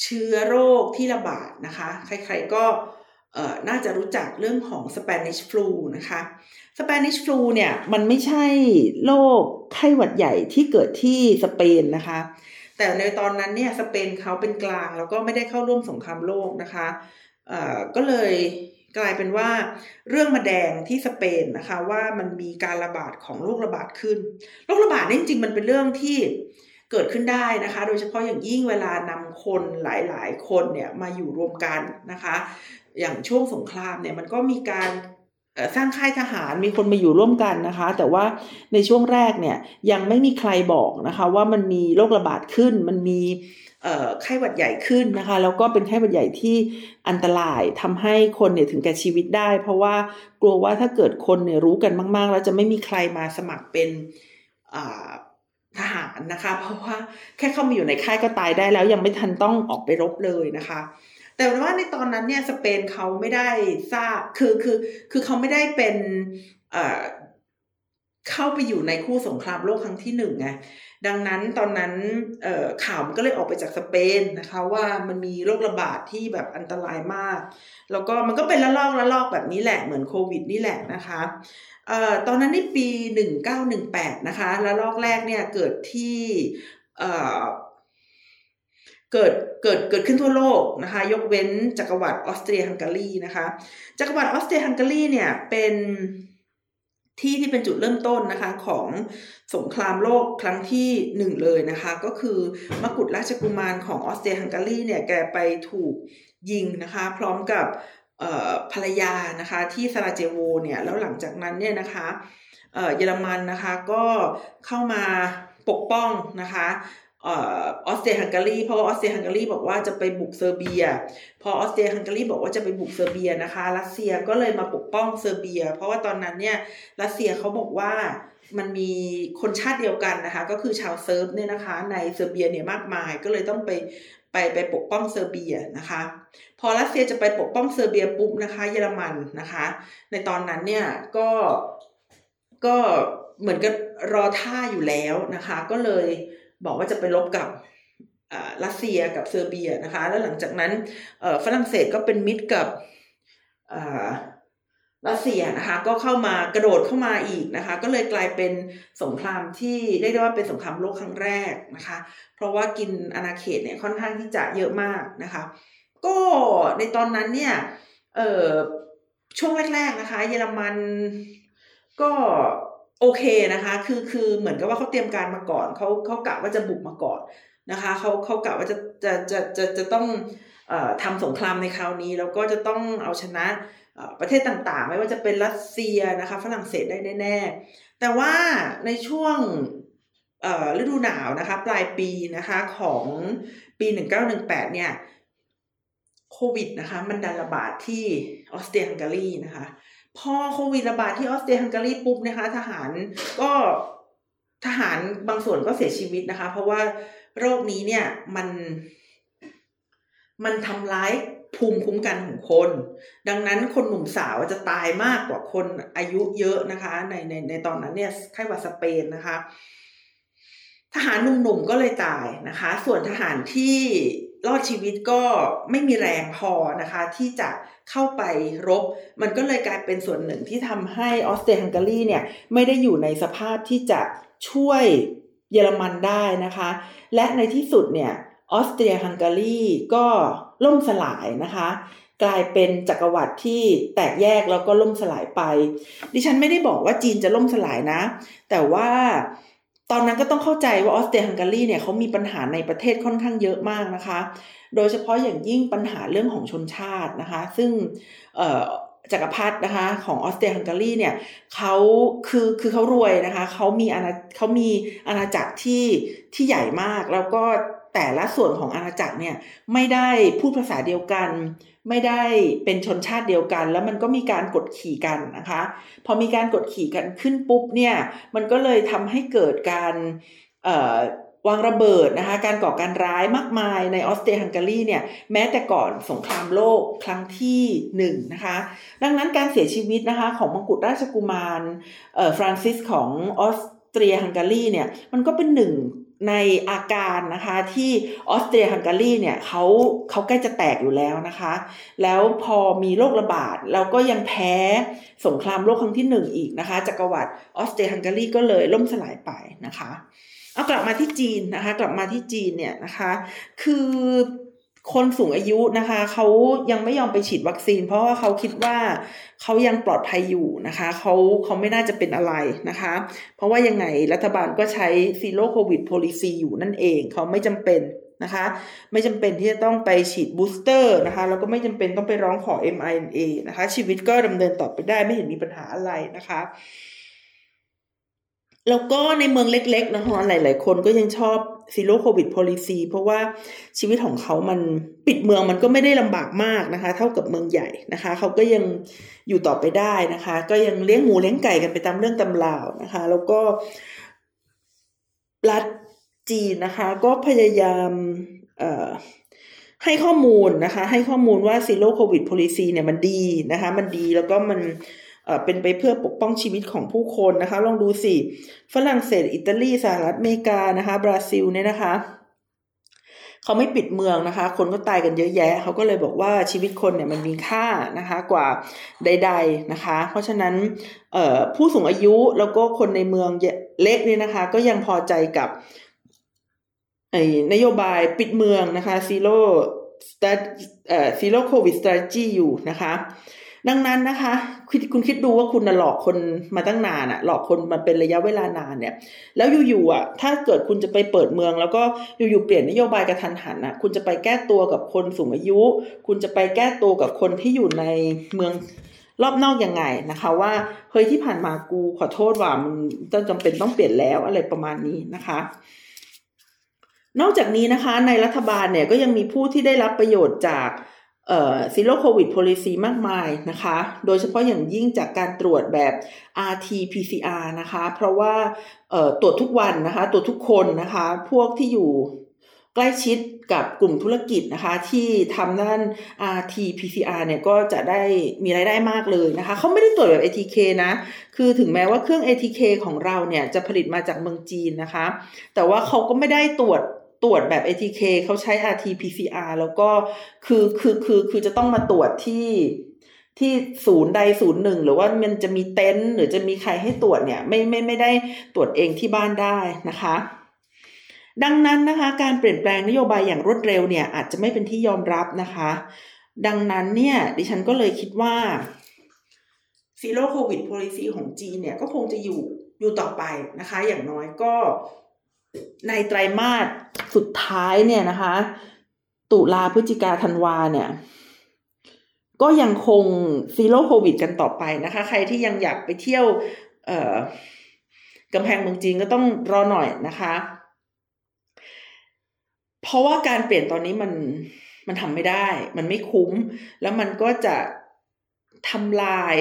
เชื้อโรคที่ระบาดนะคะ ใครๆก็ น่าจะรู้จักเรื่องของ Spanish flu นะคะ Spanish flu เนี่ยมันไม่ใช่โรคไข้หวัดใหญ่ที่เกิดที่สเปนนะคะ แต่ในตอนนั้นเนี่ยสเปนเขาเป็นกลางแล้วก็ไม่ได้เข้าร่วมสงครามโลกนะคะก็เลยกลายเป็นว่าเรื่องมาแดงที่สเปนนะคะว่ามันมีการระบาดของโรคระบาดขึ้นโรคระบาดนี่จริงๆมันเป็นเรื่องที่เกิดขึ้นได้นะคะ โดยเฉพาะอย่างยิ่งเวลานำคนหลายๆ คนเนี่ยมาอยู่รวมกันนะคะ อย่างช่วงสงครามเนี่ยมันก็มีการสร้างค่ายทหารมีคนมาอยู่ร่วมกันนะคะ แต่ว่าในช่วงแรกเนี่ยยังไม่มีใครบอกนะคะ ว่ามันมีโรคระบาดขึ้น มันมีไข้หวัดใหญ่ขึ้นนะคะ แล้วก็เป็นไข้หวัดใหญ่ที่อันตรายทำให้คนเนี่ยถึงแก่ชีวิตได้ เพราะว่ากลัวว่าถ้าเกิดคนเนี่ยรู้กันมาก ๆ แล้วจะไม่มีใครมาสมัครเป็นทหารนะคะ เพราะว่าแค่เข้ามาอยู่ในค่ายก็ตายได้แล้วยังไม่ทันต้องออกไปรบเลยนะคะ แต่ว่าในตอนนั้นเนี่ยสเปนเขาไม่ได้ทราบคือคือคือเขาไม่ได้เป็นเข้าไปอยู่ในคู่สงครามโลกครั้งที่หนึ่งไงดังนั้นตอนนั้นข่าวมันก็เลยออกไปจากสเปนนะคะ ว่ามันมีโรคระบาดที่แบบอันตรายมาก แล้วก็มันก็เป็นละลอกละลอกแบบนี้แหละเหมือนโควิดนี่แหละนะคะเออตอนนั้นในปีหนึ่งเก้าหนึ่งแปดนะคะละลอกแรกเนี่ยเกิดที่ เกิดเกิดเกิดขึ้นทั่วโลกนะคะ ยกเว้นจักรวรรดิออสเตรียฮังการีนะคะ จักรวรรดิออสเตรียฮังการีเนี่ยเป็นที่ที่เป็นจุดเริ่มต้นนะคะของสงครามโลกครั้งที่หนึ่งเลยนะคะ ก็คือมกุฎราชกุมารของออสเตรียฮังการีเนี่ยแกไปถูกยิงนะคะ พร้อมกับภรรยานะคะที่ซาราเจโวเนี่ยแล้วหลังจากนั้นเนี่ยนะคะเยอรมันนะคะก็เข้ามาปกป้องนะคะ ออสเตรียฮังการีเพราะว่าออสเตรียฮังการีบอกว่าจะไปบุกเซอร์เบีย พอออสเตรียฮังการีบอกว่าจะไปบุกเซอร์เบียนะคะรัสเซียก็เลยมาปกป้องเซอร์เบีย เพราะว่าตอนนั้นเนี่ยรัสเซียเขาบอกว่ามันมีคนชาติเดียวกันนะคะก็คือชาวเซิร์ฟเนี่ยนะคะในเซอร์เบียเนี่ยมากมายก็เลยต้องไปไปไปปกป้องเซอร์เบียนะคะ พอรัสเซียจะไปปกป้องเซอร์เบียปุ๊บนะคะเยอรมันนะคะ ในตอนนั้นเนี่ยก็ก็เหมือนกับรอท่าอยู่แล้วนะคะ ก็เลย บอกว่าจะไปรบกับรัสเซียกับเซอร์เบียนะคะ แล้วหลังจากนั้นฝรั่งเศสก็เป็นมิตรกับรัสเซียนะคะก็เข้ามากระโดดเข้ามาอีกนะคะ ก็เลยกลายเป็นสงครามที่เรียกได้ว่าเป็นสงครามโลกครั้งแรกนะคะ เพราะว่ากินอาณาเขตเนี่ยค่อนข้างที่จะเยอะมากนะคะ ก็ในตอนนั้นเนี่ยเออช่วงแรก ๆนะคะ เยอรมันก็ โอเคนะคะ คือคือเหมือนกับว่าเขาเตรียมการมาก่อนเขาเขากะว่าจะบุกมาก่อนนะคะเขาเขากะว่าจะจะจะจะจะต้องทำสงครามในคราวนี้ แล้วก็จะต้องเอาชนะประเทศต่างๆ ไม่ว่าจะเป็นรัสเซียนะคะฝรั่งเศสได้แน่ๆแต่ว่าในช่วงฤดูหนาวนะคะปลายปีนะคะของปี 1918 เนี่ยโควิดนะคะมันดันระบาดที่ออสเตรียฮังการีนะคะ พอโควิดระบาดที่ออสเตรียฮังการีปุ๊บนะคะ ทหารก็ทหารบางส่วนก็เสียชีวิตนะคะ เพราะว่าโรคนี้เนี่ยมัน มันทำร้ายภูมิคุ้มกันของคน ดังนั้นคนหนุ่มสาวจะตายมากกว่าคนอายุเยอะนะคะ ในในในตอนนั้นเนี่ยไข้หวัดสเปนนะคะ ทหารหนุ่มๆก็เลยตายนะคะ ส่วนทหารที่รอดชีวิตก็ไม่มีแรงพอนะคะ ที่จะ เข้าไปรบ มันก็เลยกลายเป็นส่วนหนึ่งที่ทำให้ออสเตรียฮังการีเนี่ยไม่ได้อยู่ในสภาพที่จะช่วยเยอรมันได้นะคะ และในที่สุดเนี่ยออสเตรียฮังการีก็ล่มสลายนะคะ กลายเป็นจักรวรรดิที่แตกแยกแล้วก็ล่มสลายไป ดิฉันไม่ได้บอกว่าจีนจะล่มสลายนะ แต่ว่า ตอนนั้นก็ต้องเข้าใจว่าออสเตรียฮังการีเนี่ยเขามีปัญหาในประเทศค่อนข้างเยอะมากนะคะ โดยเฉพาะอย่างยิ่งปัญหาเรื่องของชนชาตินะคะ ซึ่งจักรพรรดินะคะของออสเตรียฮังการีเนี่ยเขาคือคือเขารวยนะคะเขามีอาณาเขามีอาณาจักรที่ที่ใหญ่มาก แล้วก็ แต่ละส่วนของอาณาจักรเนี่ยไม่ได้พูดภาษาเดียวกัน ไม่ได้เป็นชนชาติเดียวกัน แล้วมันก็มีการกดขี่กันนะคะ พอมีการกดขี่กันขึ้นปุ๊บเนี่ยมันก็เลยทำให้เกิดการวางระเบิดนะคะการก่อการร้ายมากมายในออสเตรียฮังการีเนี่ยแม้แต่ก่อนสงครามโลกครั้งที่หนึ่งนะคะดังนั้นการเสียชีวิตนะคะของมงกุฎราชกุมารฟรานซิสของออสเตรียฮังการีเนี่ยมันก็เป็นหนึ่ง ในอาการนะคะที่ออสเตรียฮังการีเนี่ยเขาเขาใกล้จะแตกอยู่แล้วนะคะ แล้วพอมีโรคระบาดแล้วก็ยังแพ้สงครามโลกครั้งที่หนึ่งอีกนะคะจักรวรรดิออสเตรียฮังการีก็เลยล่มสลายไปนะคะ เอากลับมาที่จีนนะคะ กลับมาที่จีนเนี่ยนะคะ คือ คนสูงอายุนะคะเขายังไม่ยอมไปฉีดวัคซีน เพราะว่าเขาคิดว่าเขายังปลอดภัยอยู่นะคะเขาเขาไม่น่าจะเป็นอะไรนะคะ เพราะว่ายังไงรัฐบาลก็ใช้ Zero COVID Policy อยู่นั่นเองเขาไม่จำเป็นนะคะไม่จำเป็นที่จะต้องไปฉีด booster นะคะแล้วก็ไม่จำเป็นต้องไปร้องขอ mRNA นะคะ ชีวิตก็ดำเนินต่อไปได้ไม่เห็นมีปัญหาอะไรนะคะแล้วก็ในเมืองเล็กๆนะคะหลาย ๆ คนก็ยังชอบ Zero COVID Policy เพราะว่าชีวิตของเขามันปิดเมืองมันก็ไม่ได้ลำบากมากนะคะ เท่ากับเมืองใหญ่นะคะ เขาก็ยังอยู่ต่อไปได้นะคะ ก็ยังเลี้ยงหมูเลี้ยงไก่กันไปตามเรื่องตามราวนะคะ แล้วก็รัฐจีนนะคะ ก็พยายามให้ข้อมูลนะคะ ให้ข้อมูลว่า Zero COVID Policy เนี่ยมันดีนะคะ มันดีแล้วก็มัน เป็นไปเพื่อปกป้องชีวิตของผู้คนนะคะ ลองดูสิ ฝรั่งเศส อิตาลี สหรัฐอเมริกานะคะ บราซิลเนี่ยนะคะเขาไม่ปิดเมืองนะคะ คนก็ตายกันเยอะแยะ เขาก็เลยบอกว่าชีวิตคนเนี่ยมันมีค่านะคะกว่าใด ๆนะคะ เพราะฉะนั้นผู้สูงอายุแล้วก็คนในเมืองเล็กเนี่ยนะคะ ก็ยังพอใจกับนโยบายปิดเมืองนะคะ Zero Zero COVID Strategy อยู่นะคะ ดังนั้นนะคะคุณคุณคิดดูว่าคุณหลอกคนมาตั้งนานอะหลอกคนมาเป็นระยะเวลานานเนี่ย แล้วอยู่ๆอะถ้าเกิดคุณจะไปเปิดเมือง แล้วก็อยู่ๆเปลี่ยนนโยบายกะทันหันอะคุณจะไปแก้ตัวกับคนสูงอายุ คุณจะไปแก้ตัวกับคนที่อยู่ในเมืองรอบนอกยังไงนะคะ ว่าเฮ้ยที่ผ่านมากูขอโทษว่ามันต้องจำเป็นต้องเปลี่ยนแล้วอะไรประมาณนี้นะคะนอกจากนี้นะคะในรัฐบาลเนี่ยก็ยังมีผู้ที่ได้รับประโยชน์จาก Zero COVID Policy มากมายนะคะ โดยเฉพาะอย่างยิ่งจากการตรวจแบบ RT-PCR นะคะ เพราะว่าตรวจทุกวันนะคะ ตรวจทุกคนนะคะ พวกที่อยู่ใกล้ชิดกับกลุ่มธุรกิจนะคะ ที่ทำด้าน RT-PCR เนี่ยก็จะได้มีรายได้มากเลยนะคะ เขาไม่ได้ตรวจแบบ ATK นะ คือถึงแม้ว่าเครื่อง ATK ของเราเนี่ยจะผลิตมาจากเมืองจีนนะคะ แต่ว่าเขาก็ไม่ได้ตรวจ ตรวจแบบ ATK เขาใช้ RT-PCR แล้วก็คือคือคือคือจะต้องมาตรวจที่ที่ศูนย์ใดศูนย์หนึ่งหรือว่ามันจะมีเต็นท์หรือจะมีใครให้ตรวจเนี่ยไม่ไม่ไม่ได้ตรวจเองที่บ้านได้นะคะ ดังนั้นนะคะ การเปลี่ยนแปลงนโยบายอย่างรวดเร็วเนี่ยอาจจะไม่เป็นที่ยอมรับนะคะ ดังนั้นเนี่ยดิฉันก็เลยคิดว่าซีโร่โควิดโพลิซีของจีนเนี่ยก็คงจะอยู่อยู่ต่อไปนะคะ อย่างน้อยก็ ในไตรมาสสุดท้ายเนี่ยนะคะ ตุลาพฤศจิกาธันวาเนี่ย ก็ยังคง Zero COVID กันต่อไปนะคะ ใครที่ยังอยากไปเที่ยวเอ่อกำแพงเมืองจีนก็ต้องรอหน่อยนะคะ เพราะว่าการเปลี่ยนตอนนี้มันมันทำไม่ได้ มันไม่คุ้ม แล้วมันก็จะทำลาย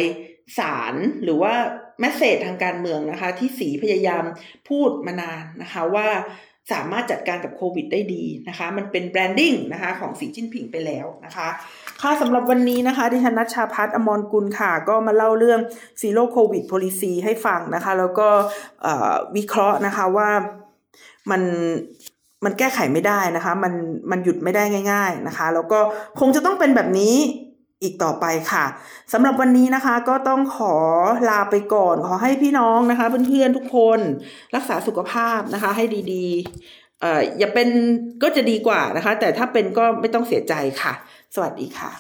สารหรือว่า message ทางการเมืองนะคะ ที่สีพยายามพูดมานานนะคะว่าสามารถจัดการกับโควิดได้ดีนะคะ มันเป็น branding นะคะของสีจิ้นผิงไปแล้วนะคะ ค่ะสำหรับวันนี้นะคะดิฉันนัชชาพัฒอมรกุลค่ะ ก็มาเล่าเรื่อง Zero COVID Policy ให้ฟังนะคะ แล้วก็วิเคราะห์นะคะว่ามันมันแก้ไขไม่ได้นะคะ มันมันหยุดไม่ได้ง่าย ๆนะคะ แล้วก็คงจะต้องเป็นแบบนี้ อีกต่อไปค่ะสำหรับวันนี้นะคะก็ต้องขอลาไปก่อนขอให้พี่น้องนะคะ เพื่อนๆทุกคนรักษาสุขภาพนะคะให้ดีๆเอ่ออย่าเป็นก็จะดีกว่านะคะ แต่ถ้าเป็นก็ไม่ต้องเสียใจค่ะ สวัสดีค่ะ